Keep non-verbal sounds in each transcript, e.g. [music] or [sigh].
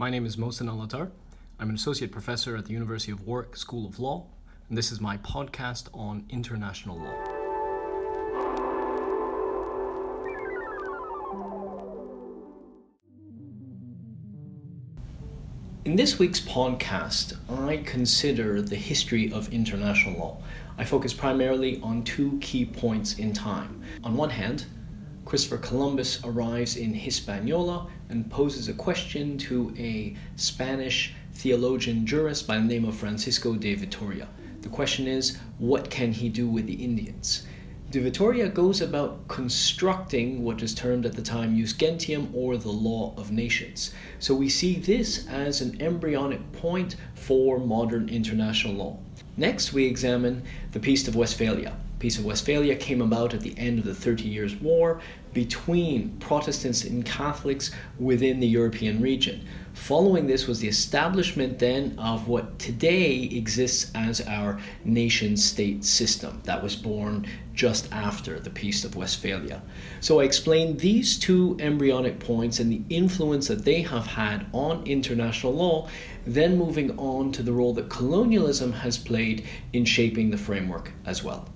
My name is Mohsen al Attar. I'm an associate professor at the University of Warwick School of Law, and this is my podcast on international law. In this week's podcast, I consider the history of international law. I focus primarily on two key points in time. On one hand, Christopher Columbus arrives in Hispaniola and poses a question to a Spanish theologian jurist by the name of Francisco de Vitoria. The question is, what can he do with the Indians? De Vitoria goes about constructing what is termed at the time Jus Gentium or the Law of Nations. So we see this as an embryonic point for modern international law. Next, we examine the Peace of Westphalia. Peace of Westphalia came about at the end of the Thirty Years' War between Protestants and Catholics within the European region. Following this was the establishment then of what today exists as our nation state system that was born just after the Peace of Westphalia. So I explained these two embryonic points and the influence that they have had on international law, then moving on to the role that colonialism has played in shaping the framework as well.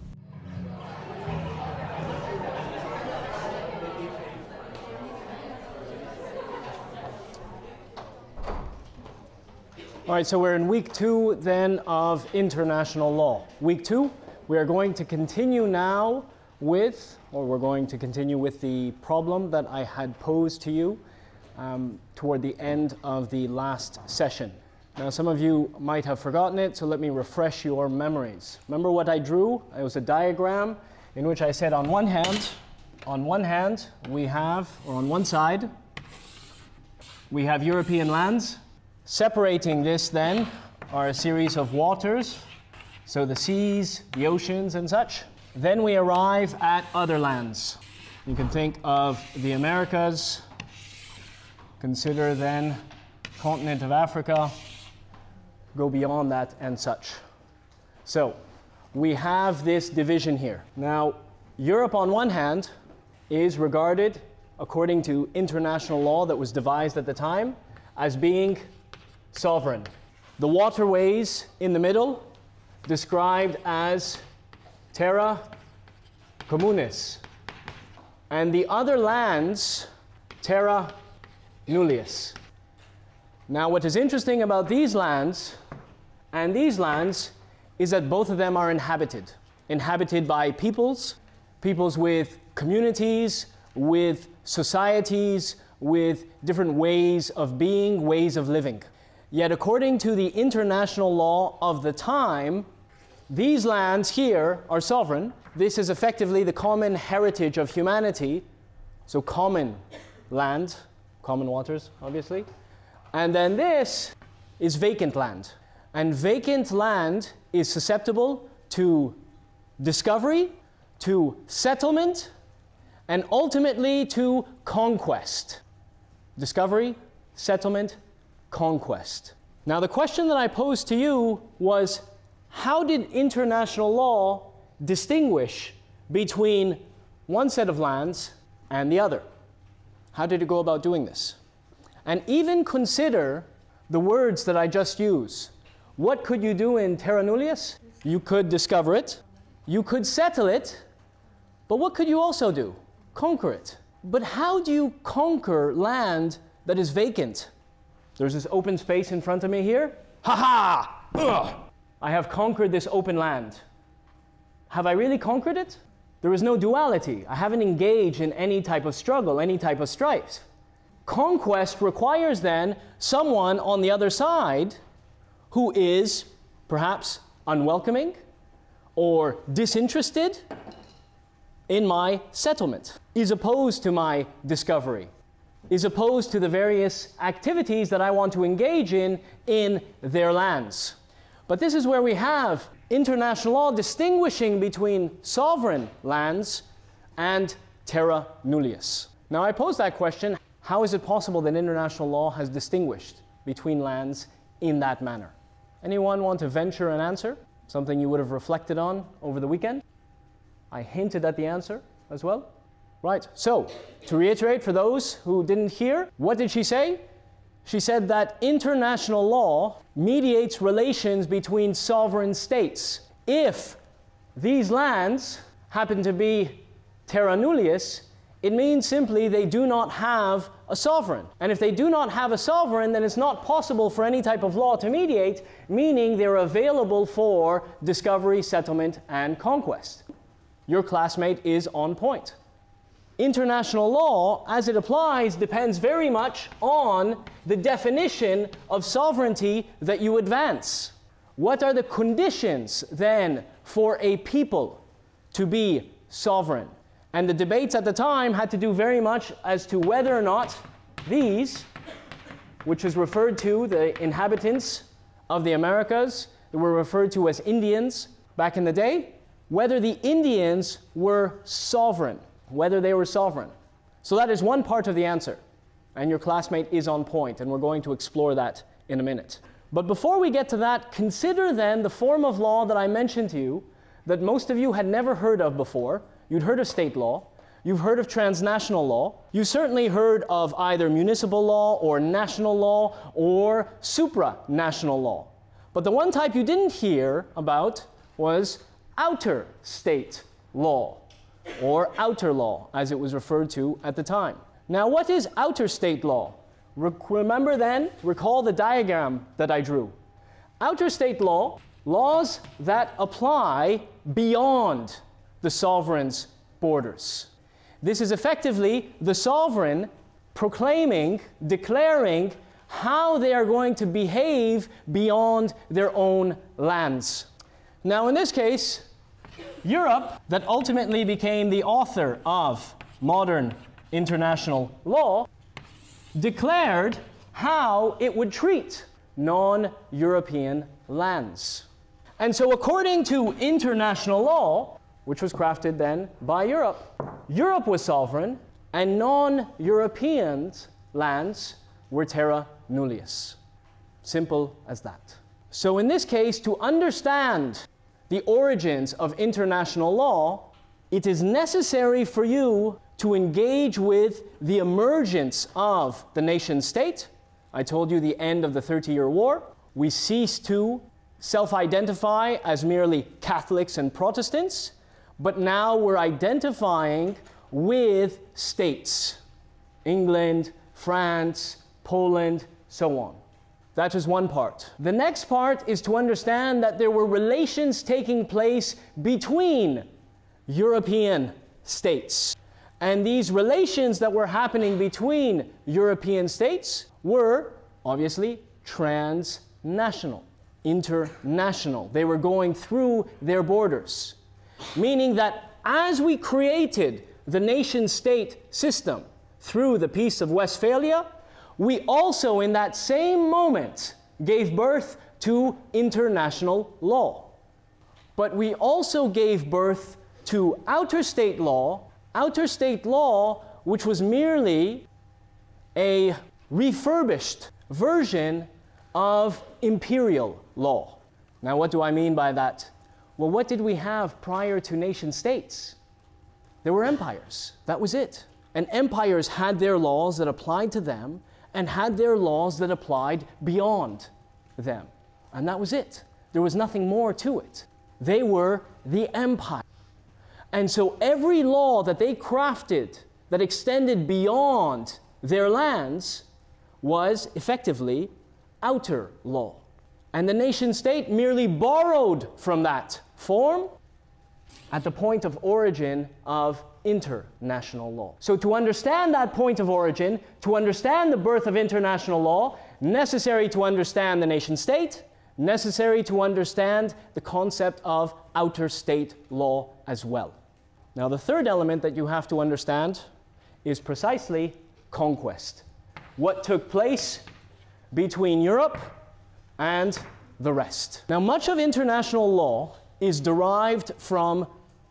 All right, so we're in week two then of international law. Week two, we are going to continue now with, or we're going to continue with the problem that I had posed to you um, toward the end of the last session. Now, some of you might have forgotten it, so let me refresh your memories. Remember what I drew? It was a diagram in which I said on one hand, on one hand, we have, or on one side, we have European lands, Separating this then are a series of waters, so the seas, the oceans, and such. Then we arrive at other lands. You can think of the Americas, consider then continent of Africa, go beyond that and such. So we have this division here. Now, Europe on one hand is regarded, according to international law that was devised at the time, as being sovereign. The waterways in the middle, described as terra communis. And the other lands, terra nullius. Now, what is interesting about these lands and these lands is that both of them are inhabited. Inhabited by peoples, peoples with communities, with societies, with different ways of being, ways of living. Yet, according to the international law of the time, these lands here are sovereign. This is effectively the common heritage of humanity. So, common land, common waters, obviously. And then this is vacant land. And vacant land is susceptible to discovery, to settlement, and ultimately to conquest. Discovery, settlement, conquest. Now, the question that I posed to you was how did international law distinguish between one set of lands and the other? How did it go about doing this? And even consider the words that I just used. What could you do in terra nullius? You could discover it, you could settle it, but what could you also do? Conquer it. But how do you conquer land that is vacant? There's this open space in front of me here. Ha ha! I have conquered this open land. Have I really conquered it? There is no duality. I haven't engaged in any type of struggle, any type of strife. Conquest requires then someone on the other side who is perhaps unwelcoming or disinterested in my settlement, is opposed to my discovery, is opposed to the various activities that I want to engage in in their lands. But this is where we have international law distinguishing between sovereign lands and terra nullius. Now, I pose that question how is it possible that international law has distinguished between lands in that manner? Anyone want to venture an answer? Something you would have reflected on over the weekend? I hinted at the answer as well. Right, so to reiterate for those who didn't hear, what did she say? She said that international law mediates relations between sovereign states. If these lands happen to be terra nullius, it means simply they do not have a sovereign. And if they do not have a sovereign, then it's not possible for any type of law to mediate, meaning they're available for discovery, settlement, and conquest. Your classmate is on point. International law, as it applies, depends very much on the definition of sovereignty that you advance. What are the conditions then for a people to be sovereign? And the debates at the time had to do very much as to whether or not these, which is referred to the inhabitants of the Americas, that were referred to as Indians back in the day, whether the Indians were sovereign, whether they were sovereign. So that is one part of the answer. And your classmate is on point, and we're going to explore that in a minute. But before we get to that, consider then the form of law that I mentioned to you that most of you had never heard of before, You'd heard of state law. You've heard of transnational law. You certainly heard of either municipal law or national law or supranational law. But the one type you didn't hear about was outer state law, or outer law, as it was referred to at the time. Now, what is outer state law? Re- remember then, recall the diagram that I drew. Outer state law, laws that apply beyond the sovereign's borders. This is effectively the sovereign proclaiming, declaring how they are going to behave beyond their own lands. Now, in this case, Europe, that ultimately became the author of modern international law, declared how it would treat non European lands. And so, according to international law, which was crafted then by Europe. Europe was sovereign, and non European lands were terra nullius. Simple as that. So, in this case, to understand the origins of international law, it is necessary for you to engage with the emergence of the nation state. I told you the end of the Thirty Year War. We cease to self identify as merely Catholics and Protestants but now we're identifying with states England, France, Poland, so on. That is one part. The next part is to understand that there were relations taking place between European states. And these relations that were happening between European states were obviously transnational, international. They were going through their borders meaning that as we created the nation state system through the Peace of Westphalia, we also, in that same moment, gave birth to international law. But we also gave birth to outer state law, outer state law, which was merely a refurbished version of imperial law. Now, what do I mean by that? Well, what did we have prior to nation states? There were empires. That was it. And empires had their laws that applied to them and had their laws that applied beyond them. And that was it. There was nothing more to it. They were the empire. And so every law that they crafted that extended beyond their lands was effectively outer law. And the nation state merely borrowed from that form at the point of origin of international law. So, to understand that point of origin, to understand the birth of international law, necessary to understand the nation state, necessary to understand the concept of outer state law as well. Now, the third element that you have to understand is precisely conquest. What took place between Europe and the rest. Now, much of international law is derived from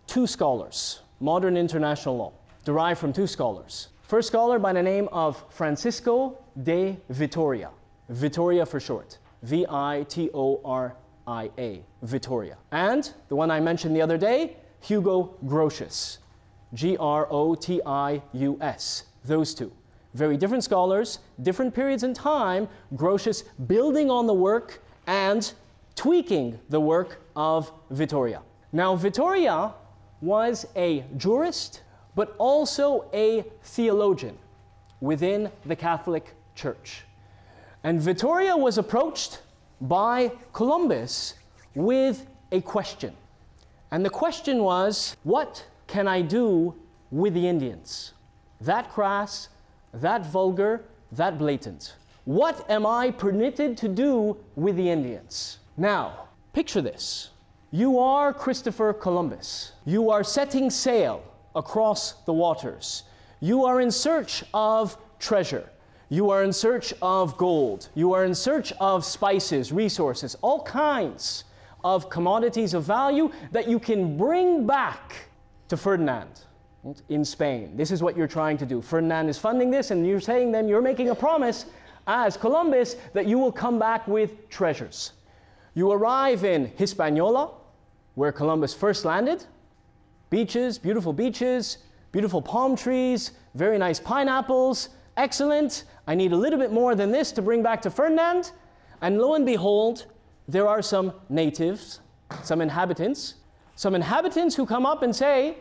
two scholars, modern international law, derived from two scholars. First scholar by the name of Francisco de Vitoria, Vitoria for short, V I T O R I A, Vitoria. And the one I mentioned the other day, Hugo Grotius, G R O T I U S, those two. very different scholars, different periods in time, Grotius building on the work and tweaking the work of Vitoria. Now, Vitoria was a jurist, but also a theologian within the Catholic Church. And Vitoria was approached by Columbus with a question. And the question was, What can I do with the Indians? That crass, that vulgar, that blatant. What am I permitted to do with the Indians? Now, picture this. You are Christopher Columbus. You are setting sail across the waters. You are in search of treasure. You are in search of gold. You are in search of spices, resources, all kinds of commodities of value that you can bring back to Ferdinand in Spain. This is what you're trying to do. Ferdinand is funding this, and you're saying then you're making a promise as Columbus that you will come back with treasures. You arrive in Hispaniola, where Columbus first landed. Beaches, beautiful beaches, beautiful palm trees, very nice pineapples. Excellent. I need a little bit more than this to bring back to Ferdinand. And lo and behold, there are some natives, some inhabitants, some inhabitants who come up and say,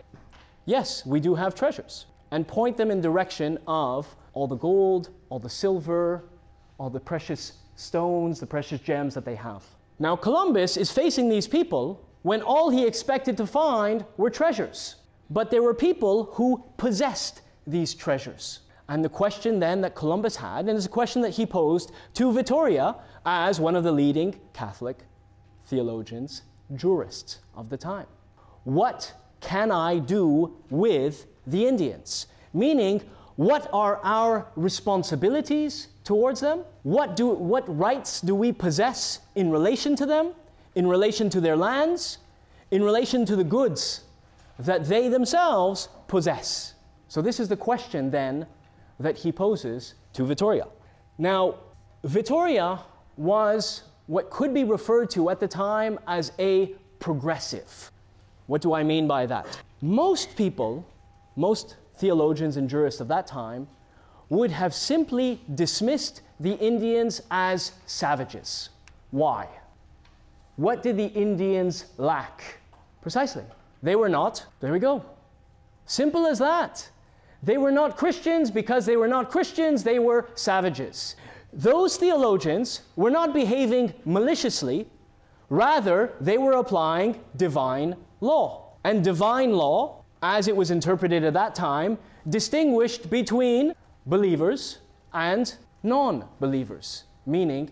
Yes, we do have treasures, and point them in direction of all the gold, all the silver, all the precious stones, the precious gems that they have. Now, Columbus is facing these people when all he expected to find were treasures. But there were people who possessed these treasures. And the question then that Columbus had, and it's a question that he posed to Vitoria as one of the leading Catholic theologians, jurists of the time. What can I do with the Indians? Meaning, what are our responsibilities towards them? What, do, what rights do we possess in relation to them, in relation to their lands, in relation to the goods that they themselves possess? So, this is the question then that he poses to Vitoria. Now, Vitoria was what could be referred to at the time as a progressive. What do I mean by that? Most people, most theologians and jurists of that time, would have simply dismissed the Indians as savages. Why? What did the Indians lack? Precisely. They were not, there we go. Simple as that. They were not Christians because they were not Christians, they were savages. Those theologians were not behaving maliciously, rather, they were applying divine law. And divine law, as it was interpreted at that time, distinguished between believers and non believers, meaning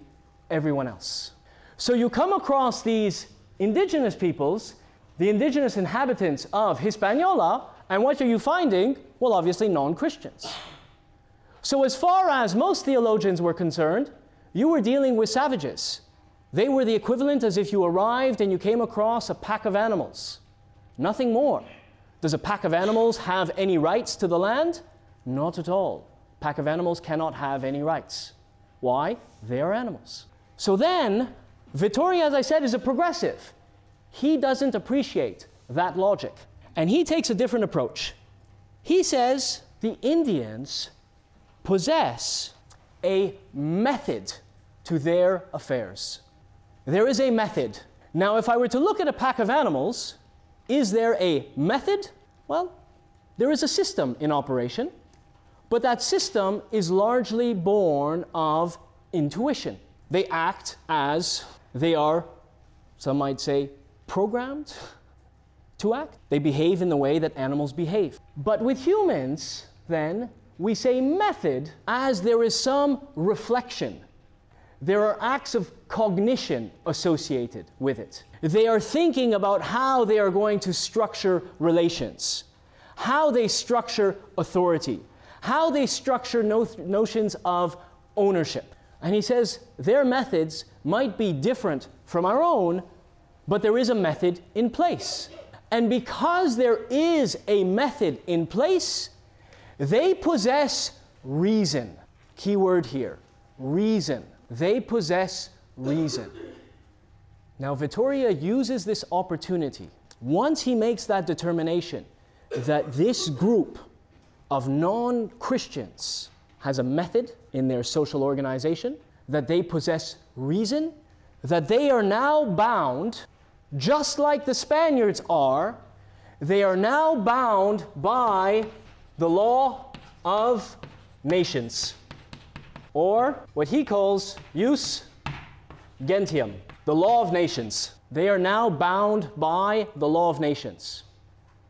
everyone else. So you come across these indigenous peoples, the indigenous inhabitants of Hispaniola, and what are you finding? Well, obviously, non Christians. So, as far as most theologians were concerned, you were dealing with savages. They were the equivalent as if you arrived and you came across a pack of animals. Nothing more. Does a pack of animals have any rights to the land? Not at all. Pack of animals cannot have any rights. Why? They are animals. So then, Vitoria, as I said, is a progressive. He doesn't appreciate that logic. And he takes a different approach. He says the Indians possess a method to their affairs. There is a method. Now, if I were to look at a pack of animals, is there a method? Well, there is a system in operation, but that system is largely born of intuition. They act as they are, some might say, programmed to act. They behave in the way that animals behave. But with humans, then, we say method as there is some reflection. There are acts of cognition associated with it. They are thinking about how they are going to structure relations, how they structure authority, how they structure no- notions of ownership. And he says their methods might be different from our own, but there is a method in place. And because there is a method in place, they possess reason. Key word here reason. They possess reason. Now, Vitoria uses this opportunity. Once he makes that determination that this group of non Christians has a method in their social organization, that they possess reason, that they are now bound, just like the Spaniards are, they are now bound by the law of nations, or what he calls jus gentium, the law of nations. They are now bound by the law of nations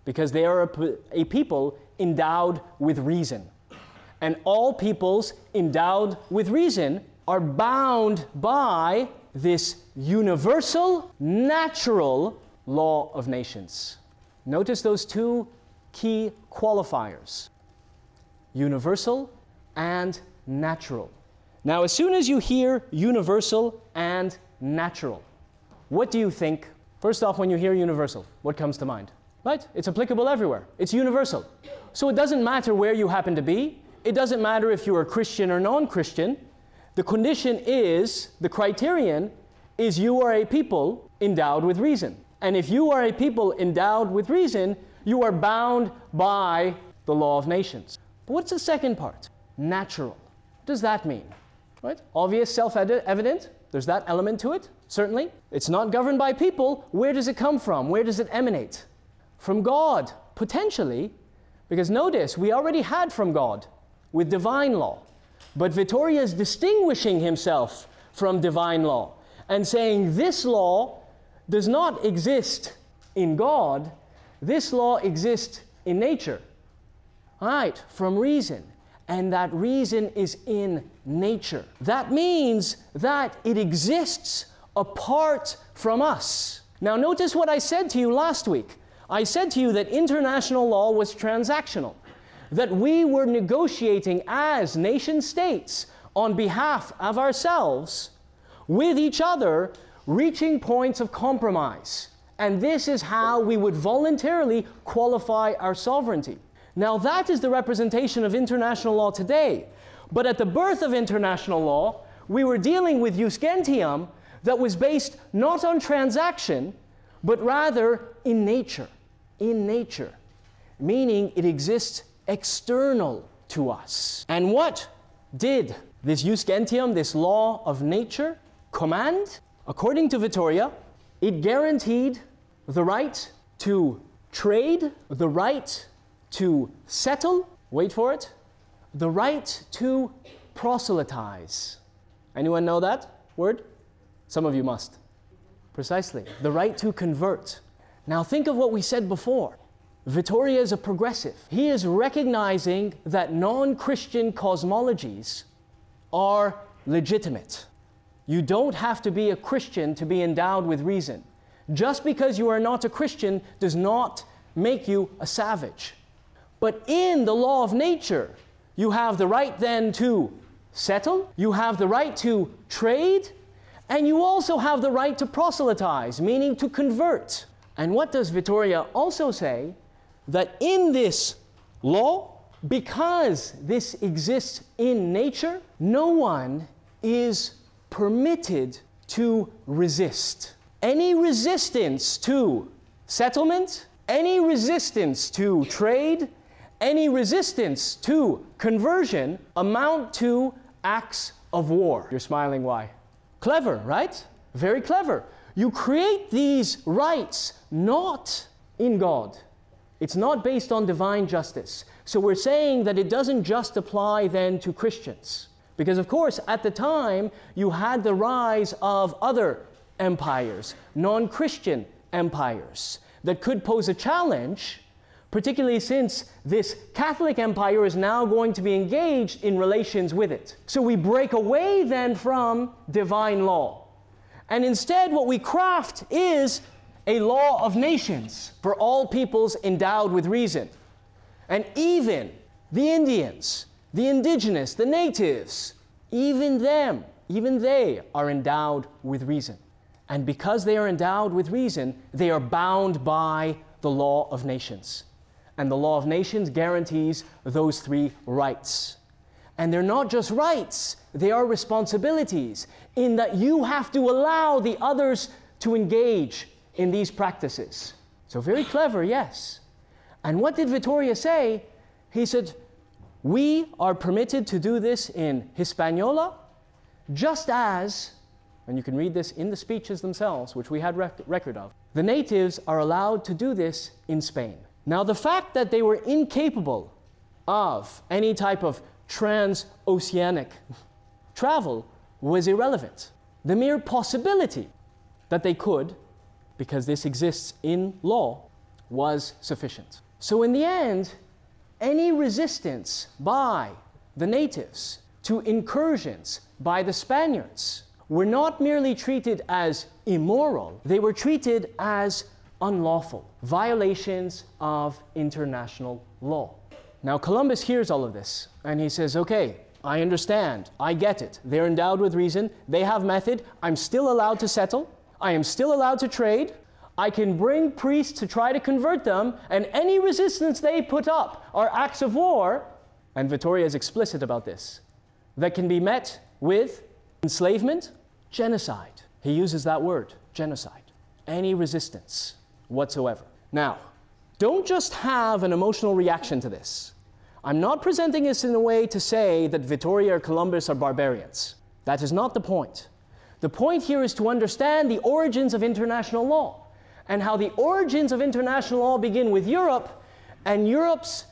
because they are a, a people endowed with reason. And all peoples endowed with reason are bound by this universal, natural law of nations. Notice those two key qualifiers universal and natural. Now, as soon as you hear universal and natural, what do you think? First off, when you hear universal, what comes to mind? Right? It's applicable everywhere. It's universal. So it doesn't matter where you happen to be. It doesn't matter if you are a Christian or non Christian. The condition is, the criterion is you are a people endowed with reason. And if you are a people endowed with reason, you are bound by the law of nations. But what's the second part? Natural. What does that mean? Right? Obvious, self evident. There's that element to it, certainly. It's not governed by people. Where does it come from? Where does it emanate? From God, potentially, because notice, we already had from God with divine law. But Vitoria is distinguishing himself from divine law and saying this law does not exist in God, this law exists in nature. All right, from reason. And that reason is in nature. That means that it exists apart from us. Now, notice what I said to you last week. I said to you that international law was transactional, that we were negotiating as nation states on behalf of ourselves with each other, reaching points of compromise. And this is how we would voluntarily qualify our sovereignty. Now, that is the representation of international law today. But at the birth of international law, we were dealing with jus gentium that was based not on transaction, but rather in nature in nature, meaning it exists external to us. And what did this jus gentium, this law of nature, command? According to Vitoria, it guaranteed the right to trade, the right to settle, wait for it, the right to proselytize. Anyone know that word? Some of you must. Precisely. The right to convert. Now, think of what we said before. Vitoria is a progressive. He is recognizing that non Christian cosmologies are legitimate. You don't have to be a Christian to be endowed with reason. Just because you are not a Christian does not make you a savage. But in the law of nature, you have the right then to settle, you have the right to trade, and you also have the right to proselytize, meaning to convert. And what does Vitoria also say? That in this law, because this exists in nature, no one is permitted to resist. Any resistance to settlement, any resistance to trade, any resistance to conversion amount to acts of war. You're smiling, why? Clever, right? Very clever. You create these rights not in God. It's not based on divine justice. So we're saying that it doesn't just apply then to Christians. Because, of course, at the time, you had the rise of other empires, non Christian empires, that could pose a challenge, particularly since this Catholic empire is now going to be engaged in relations with it. So we break away then from divine law. And instead, what we craft is a law of nations for all peoples endowed with reason. And even the Indians, the indigenous, the natives, even them, even they are endowed with reason. And because they are endowed with reason, they are bound by the law of nations. And the law of nations guarantees those three rights. And they're not just rights, they are responsibilities, in that you have to allow the others to engage in these practices. So, very clever, yes. And what did Vitoria say? He said, We are permitted to do this in Hispaniola, just as, and you can read this in the speeches themselves, which we had rec- record of, the natives are allowed to do this in Spain. Now, the fact that they were incapable of any type of transoceanic [laughs] travel was irrelevant. The mere possibility that they could, because this exists in law, was sufficient. So, in the end, any resistance by the natives to incursions by the Spaniards were not merely treated as immoral, they were treated as unlawful, violations of international law. Now, Columbus hears all of this and he says, okay, I understand, I get it. They're endowed with reason, they have method, I'm still allowed to settle, I am still allowed to trade, I can bring priests to try to convert them, and any resistance they put up are acts of war, and Vitoria is explicit about this, that can be met with enslavement, genocide. He uses that word, genocide. Any resistance whatsoever. Now, don't just have an emotional reaction to this. I'm not presenting this in a way to say that Vitoria or Columbus are barbarians. That is not the point. The point here is to understand the origins of international law and how the origins of international law begin with Europe and Europe's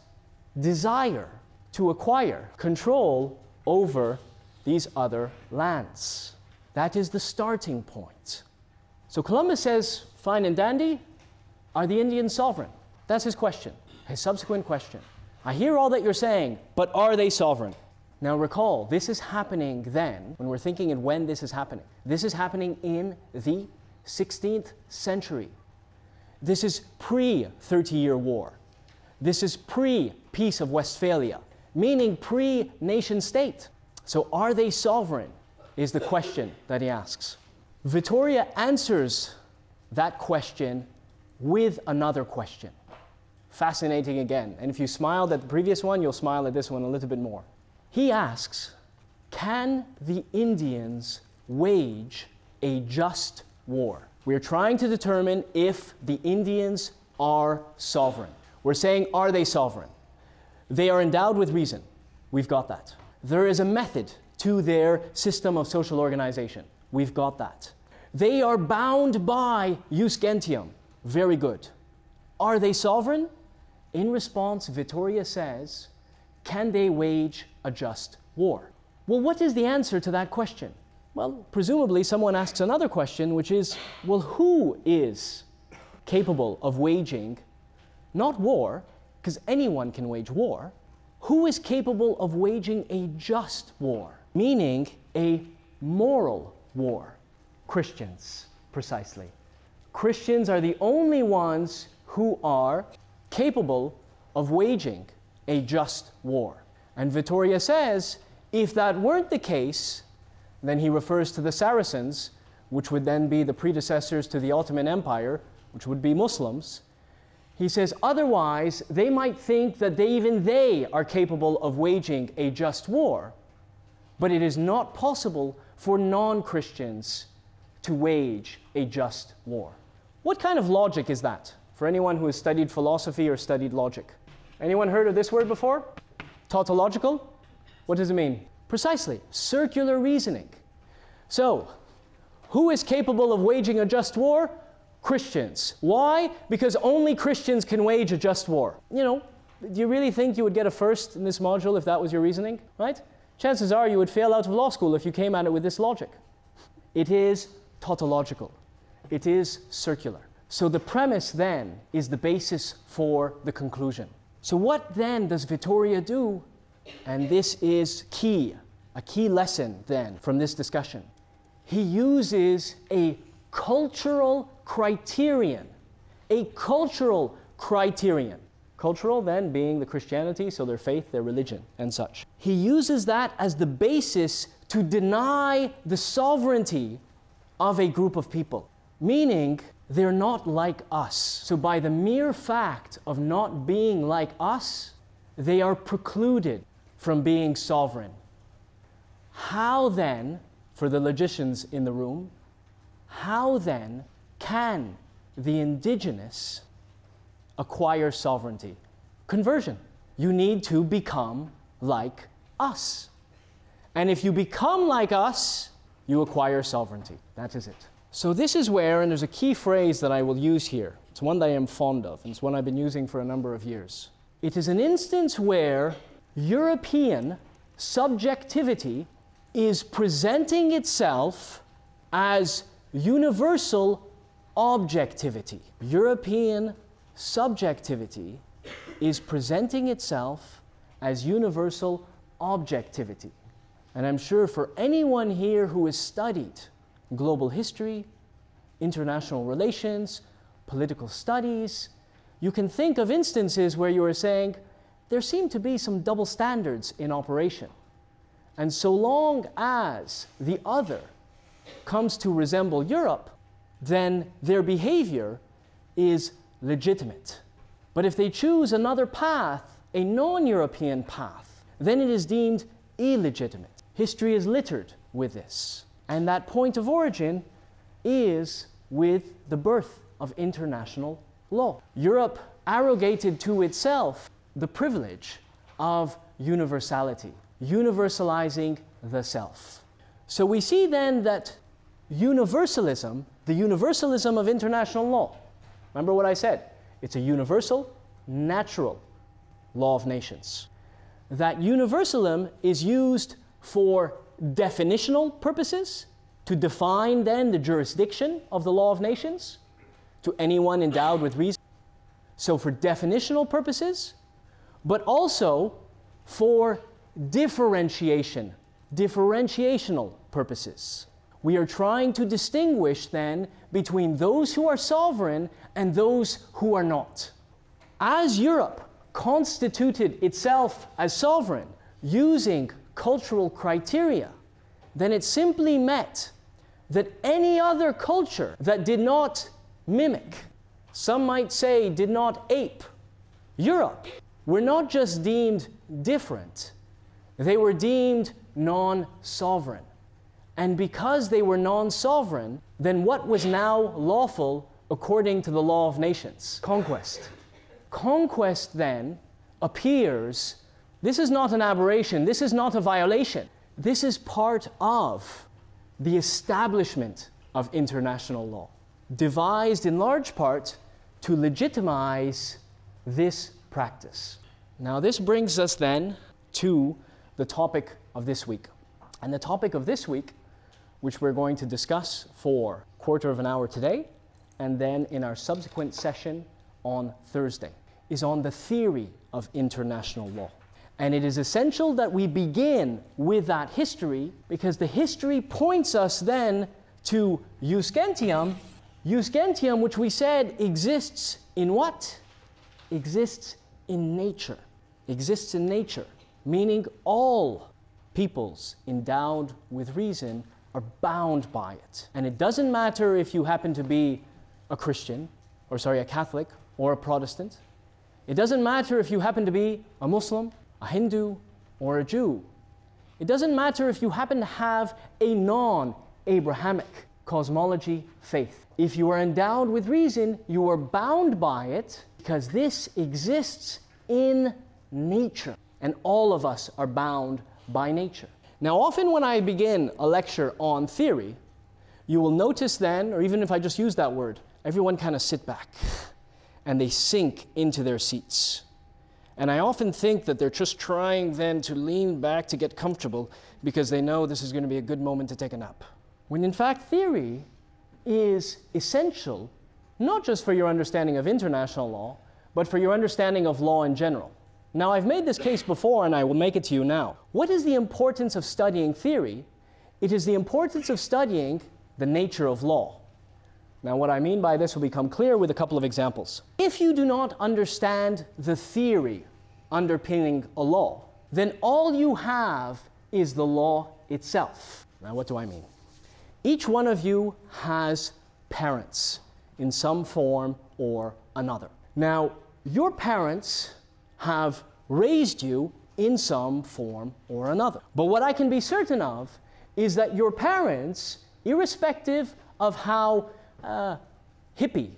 desire to acquire control over these other lands. That is the starting point. So Columbus says, fine and dandy, are the Indians sovereign? That's his question, his subsequent question. I hear all that you're saying, but are they sovereign? Now recall, this is happening then, when we're thinking in when this is happening. This is happening in the 16th century. This is pre 30 year war. This is pre Peace of Westphalia, meaning pre nation state. So, are they sovereign? Is the question that he asks. Vitoria answers that question with another question. Fascinating again. And if you smiled at the previous one, you'll smile at this one a little bit more. He asks Can the Indians wage a just war? We're trying to determine if the Indians are sovereign. We're saying, are they sovereign? They are endowed with reason. We've got that. There is a method to their system of social organization. We've got that. They are bound by jus gentium. Very good. Are they sovereign? In response, Vitoria says, can they wage a just war? Well, what is the answer to that question? Well, presumably someone asks another question, which is well, who is capable of waging not war, because anyone can wage war, who is capable of waging a just war, meaning a moral war? Christians, precisely. Christians are the only ones who are capable of waging a just war. And Vitoria says if that weren't the case, then he refers to the Saracens, which would then be the predecessors to the Ottoman Empire, which would be Muslims. He says, otherwise, they might think that they, even they are capable of waging a just war, but it is not possible for non Christians to wage a just war. What kind of logic is that for anyone who has studied philosophy or studied logic? Anyone heard of this word before? Tautological? What does it mean? Precisely, circular reasoning. So, who is capable of waging a just war? Christians. Why? Because only Christians can wage a just war. You know, do you really think you would get a first in this module if that was your reasoning? Right? Chances are you would fail out of law school if you came at it with this logic. It is tautological, it is circular. So the premise then is the basis for the conclusion. So, what then does Vitoria do and this is key, a key lesson then from this discussion. He uses a cultural criterion, a cultural criterion. Cultural, then, being the Christianity, so their faith, their religion, and such. He uses that as the basis to deny the sovereignty of a group of people, meaning they're not like us. So, by the mere fact of not being like us, they are precluded from being sovereign. How then, for the logicians in the room, how then can the indigenous acquire sovereignty? Conversion. You need to become like us. And if you become like us, you acquire sovereignty. That is it. So, this is where, and there's a key phrase that I will use here. It's one that I am fond of, and it's one I've been using for a number of years. It is an instance where European subjectivity is presenting itself as universal objectivity. European subjectivity is presenting itself as universal objectivity. And I'm sure for anyone here who has studied global history, international relations, political studies, you can think of instances where you are saying, there seem to be some double standards in operation. And so long as the other comes to resemble Europe, then their behavior is legitimate. But if they choose another path, a non European path, then it is deemed illegitimate. History is littered with this. And that point of origin is with the birth of international law. Europe arrogated to itself the privilege of universality, universalizing the self. So we see then that universalism, the universalism of international law, remember what I said? It's a universal, natural law of nations. That universalism is used for definitional purposes to define then the jurisdiction of the law of nations to anyone endowed with reason. So, for definitional purposes, but also for differentiation, differentiational purposes. We are trying to distinguish then between those who are sovereign and those who are not. As Europe constituted itself as sovereign using cultural criteria, then it simply meant that any other culture that did not mimic, some might say did not ape, Europe, were not just deemed different, they were deemed non sovereign. And because they were non sovereign, then what was now lawful according to the law of nations? Conquest. Conquest then appears this is not an aberration, this is not a violation. This is part of the establishment of international law, devised in large part to legitimize this practice. Now, this brings us then to the topic of this week. And the topic of this week, which we're going to discuss for a quarter of an hour today, and then in our subsequent session on Thursday, is on the theory of international law. And it is essential that we begin with that history because the history points us then to jus gentium, jus gentium, which we said exists in what? Exists in nature. Exists in nature, meaning all peoples endowed with reason are bound by it. And it doesn't matter if you happen to be a Christian, or sorry, a Catholic, or a Protestant. It doesn't matter if you happen to be a Muslim, a Hindu, or a Jew. It doesn't matter if you happen to have a non Abrahamic cosmology faith. If you are endowed with reason, you are bound by it because this exists in nature. And all of us are bound by nature. Now, often when I begin a lecture on theory, you will notice then, or even if I just use that word, everyone kind of sit back and they sink into their seats. And I often think that they're just trying then to lean back to get comfortable because they know this is going to be a good moment to take a nap. When in fact, theory is essential not just for your understanding of international law, but for your understanding of law in general. Now, I've made this case before and I will make it to you now. What is the importance of studying theory? It is the importance of studying the nature of law. Now, what I mean by this will become clear with a couple of examples. If you do not understand the theory underpinning a law, then all you have is the law itself. Now, what do I mean? Each one of you has parents in some form or another. Now, your parents have raised you in some form or another. But what I can be certain of is that your parents, irrespective of how uh, hippie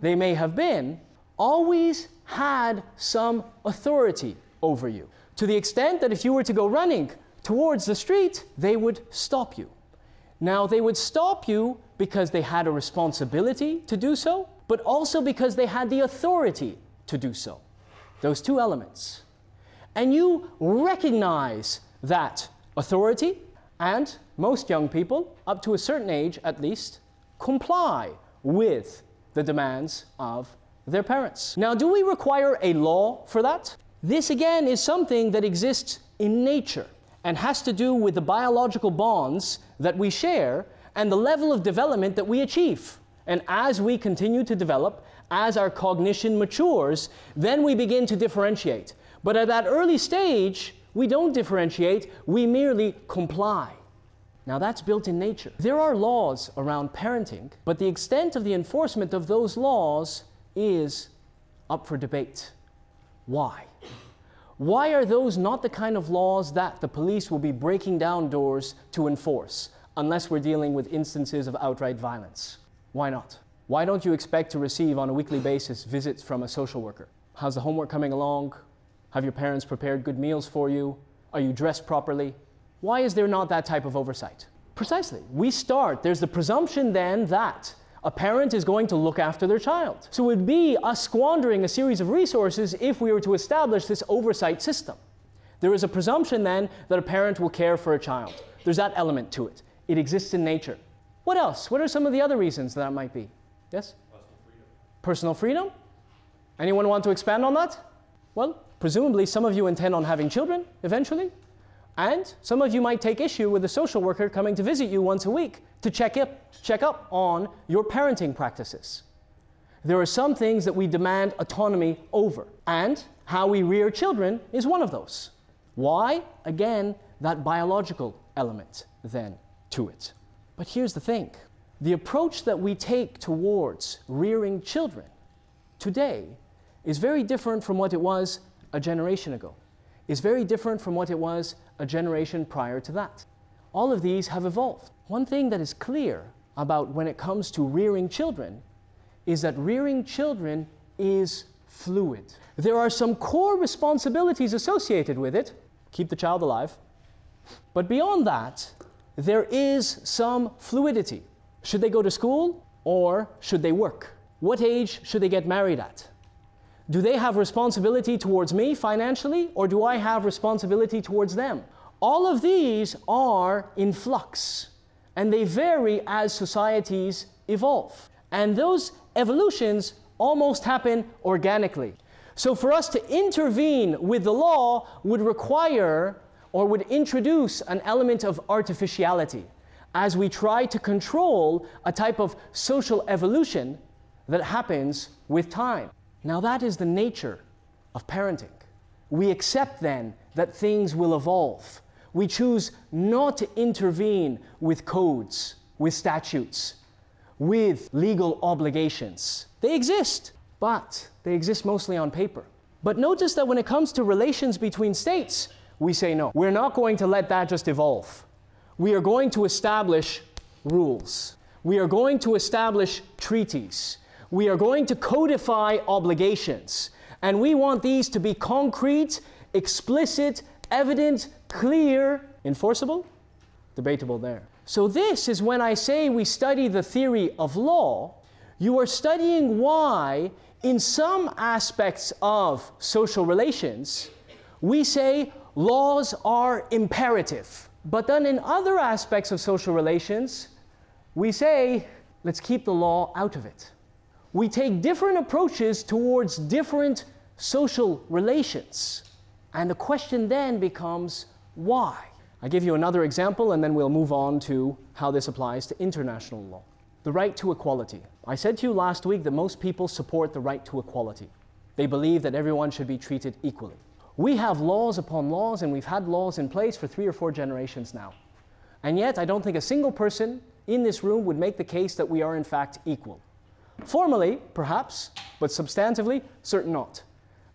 they may have been, always had some authority over you. To the extent that if you were to go running towards the street, they would stop you. Now, they would stop you because they had a responsibility to do so, but also because they had the authority to do so. Those two elements. And you recognize that authority, and most young people, up to a certain age at least, comply with the demands of their parents. Now, do we require a law for that? This again is something that exists in nature and has to do with the biological bonds that we share and the level of development that we achieve. And as we continue to develop, as our cognition matures, then we begin to differentiate. But at that early stage, we don't differentiate, we merely comply. Now that's built in nature. There are laws around parenting, but the extent of the enforcement of those laws is up for debate. Why? Why are those not the kind of laws that the police will be breaking down doors to enforce, unless we're dealing with instances of outright violence? Why not? Why don't you expect to receive on a weekly basis visits from a social worker? How's the homework coming along? Have your parents prepared good meals for you? Are you dressed properly? Why is there not that type of oversight? Precisely. We start, there's the presumption then that a parent is going to look after their child. So it would be us squandering a series of resources if we were to establish this oversight system. There is a presumption then that a parent will care for a child. There's that element to it. It exists in nature. What else? What are some of the other reasons that might be? Yes? Personal freedom. Personal freedom? Anyone want to expand on that? Well, presumably some of you intend on having children eventually. And some of you might take issue with a social worker coming to visit you once a week to check up, check up on your parenting practices. There are some things that we demand autonomy over, and how we rear children is one of those. Why? Again, that biological element then to it. But here's the thing the approach that we take towards rearing children today is very different from what it was a generation ago, is very different from what it was a generation prior to that. All of these have evolved. One thing that is clear about when it comes to rearing children is that rearing children is fluid. There are some core responsibilities associated with it keep the child alive. But beyond that, there is some fluidity. Should they go to school or should they work? What age should they get married at? Do they have responsibility towards me financially, or do I have responsibility towards them? All of these are in flux, and they vary as societies evolve. And those evolutions almost happen organically. So, for us to intervene with the law would require or would introduce an element of artificiality as we try to control a type of social evolution that happens with time. Now, that is the nature of parenting. We accept then that things will evolve. We choose not to intervene with codes, with statutes, with legal obligations. They exist, but they exist mostly on paper. But notice that when it comes to relations between states, we say no. We're not going to let that just evolve. We are going to establish rules. We are going to establish treaties we are going to codify obligations. And we want these to be concrete, explicit, evident, clear, enforceable, debatable there. So, this is when I say we study the theory of law, you are studying why, in some aspects of social relations, we say laws are imperative. But then in other aspects of social relations, we say, let's keep the law out of it we take different approaches towards different social relations. And the question then becomes why? I give you another example and then we'll move on to how this applies to international law. The right to equality. I said to you last week that most people support the right to equality. They believe that everyone should be treated equally. We have laws upon laws, and we've had laws in place for three or four generations now. And yet, I don't think a single person in this room would make the case that we are in fact equal. Formally, perhaps, but substantively, certain not.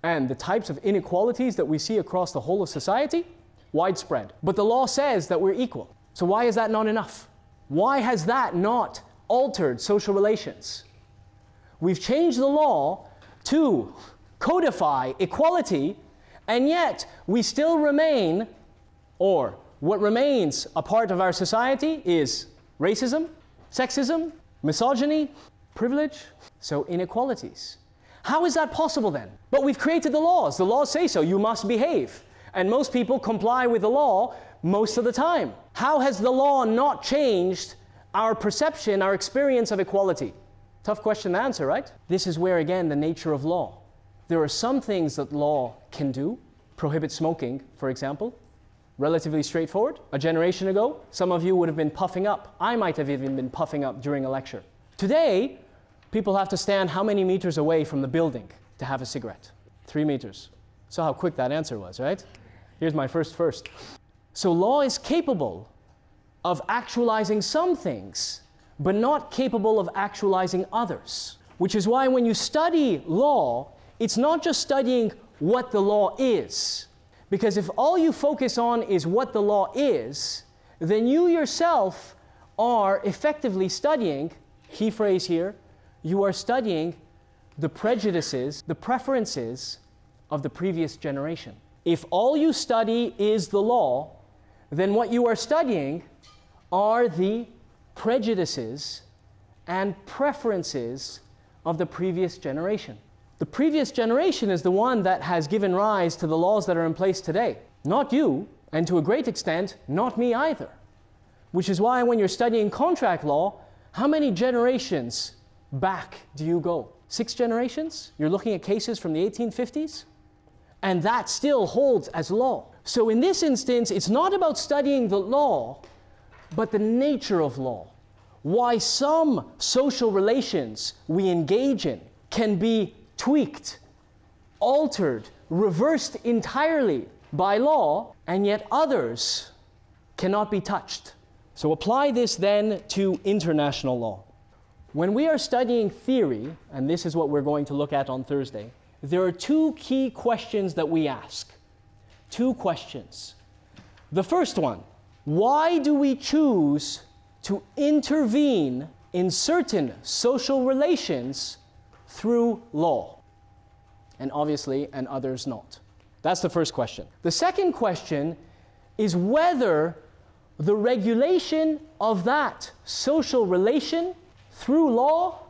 And the types of inequalities that we see across the whole of society, widespread. But the law says that we're equal. So why is that not enough? Why has that not altered social relations? We've changed the law to codify equality, And yet, we still remain, or what remains a part of our society is racism, sexism, misogyny, privilege, so inequalities. How is that possible then? But we've created the laws. The laws say so. You must behave. And most people comply with the law most of the time. How has the law not changed our perception, our experience of equality? Tough question to answer, right? This is where, again, the nature of law. There are some things that law can do, prohibit smoking, for example. Relatively straightforward. A generation ago, some of you would have been puffing up. I might have even been puffing up during a lecture. Today, people have to stand how many meters away from the building to have a cigarette? Three meters. So, how quick that answer was, right? Here's my first first. So, law is capable of actualizing some things, but not capable of actualizing others. Which is why when you study law, it's not just studying what the law is. Because if all you focus on is what the law is, then you yourself are effectively studying, key phrase here, you are studying the prejudices, the preferences of the previous generation. If all you study is the law, then what you are studying are the prejudices and preferences of the previous generation. The previous generation is the one that has given rise to the laws that are in place today, not you, and to a great extent, not me either. Which is why when you're studying contract law, how many generations back do you go? Six generations? You're looking at cases from the 1850s? And that still holds as law. So in this instance, it's not about studying the law, but the nature of law. Why some social relations we engage in can be tweaked, altered, reversed entirely by law, and yet others cannot be touched. So apply this then to international law. When we are studying theory, and this is what we're going to look at on Thursday, there are two key questions that we ask. Two questions. The first one why do we choose to intervene in certain social relations through law? And obviously, and others not. That's the first question. The second question is whether the regulation of that social relation through law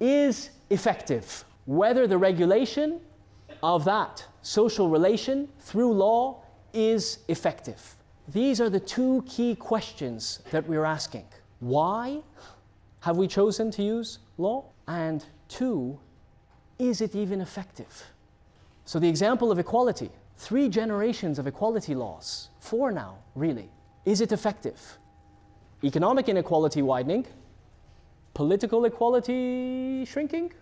is effective whether the regulation of that social relation through law is effective. These are the two key questions that we're asking. Why have we chosen to use law? And two, is it even effective? So, the example of equality three generations of equality laws, four now, really. Is it effective? Economic inequality widening, political equality shrinking,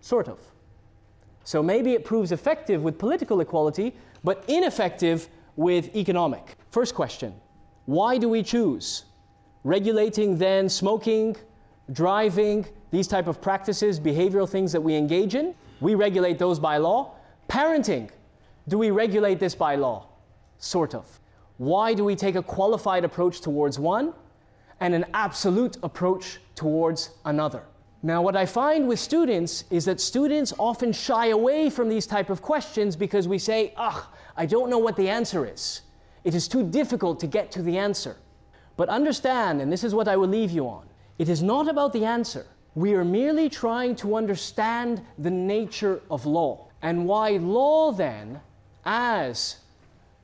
Sort of. So maybe it proves effective with political equality, but ineffective with economic. First question Why do we choose? Regulating then smoking, driving, these type of practices, behavioral things that we engage in, we regulate those by law. Parenting, do we regulate this by law? Sort of. Why do we take a qualified approach towards one and an absolute approach towards another? Now, what I find with students is that students often shy away from these type of questions because we say, ugh, I don't know what the answer is. It is too difficult to get to the answer. But understand, and this is what I will leave you on, it is not about the answer. We are merely trying to understand the nature of law and why law then, as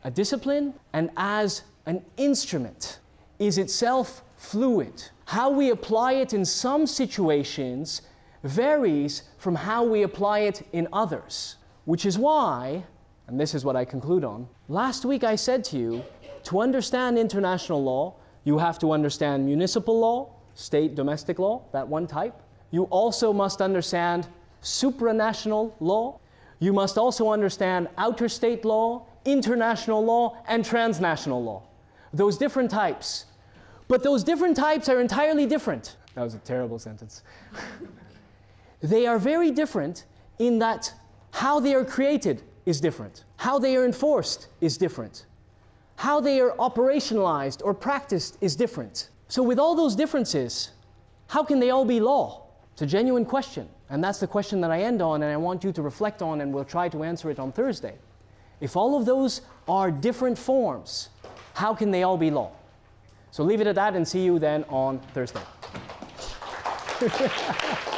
a discipline and as an instrument, is itself fluid how we apply it in some situations varies from how we apply it in others. Which is why, and this is what I conclude on, last week I said to you to understand international law, you have to understand municipal law, state domestic law, that one type. You also must understand supranational law. You must also understand outer state law, international law, and transnational law. Those different types but those different types are entirely different. That was a terrible sentence. [laughs] they are very different in that how they are created is different, how they are enforced is different, how they are operationalized or practiced is different. So, with all those differences, how can they all be law? It's a genuine question. And that's the question that I end on, and I want you to reflect on, and we'll try to answer it on Thursday. If all of those are different forms, how can they all be law? So leave it at that and see you then on Thursday. [laughs]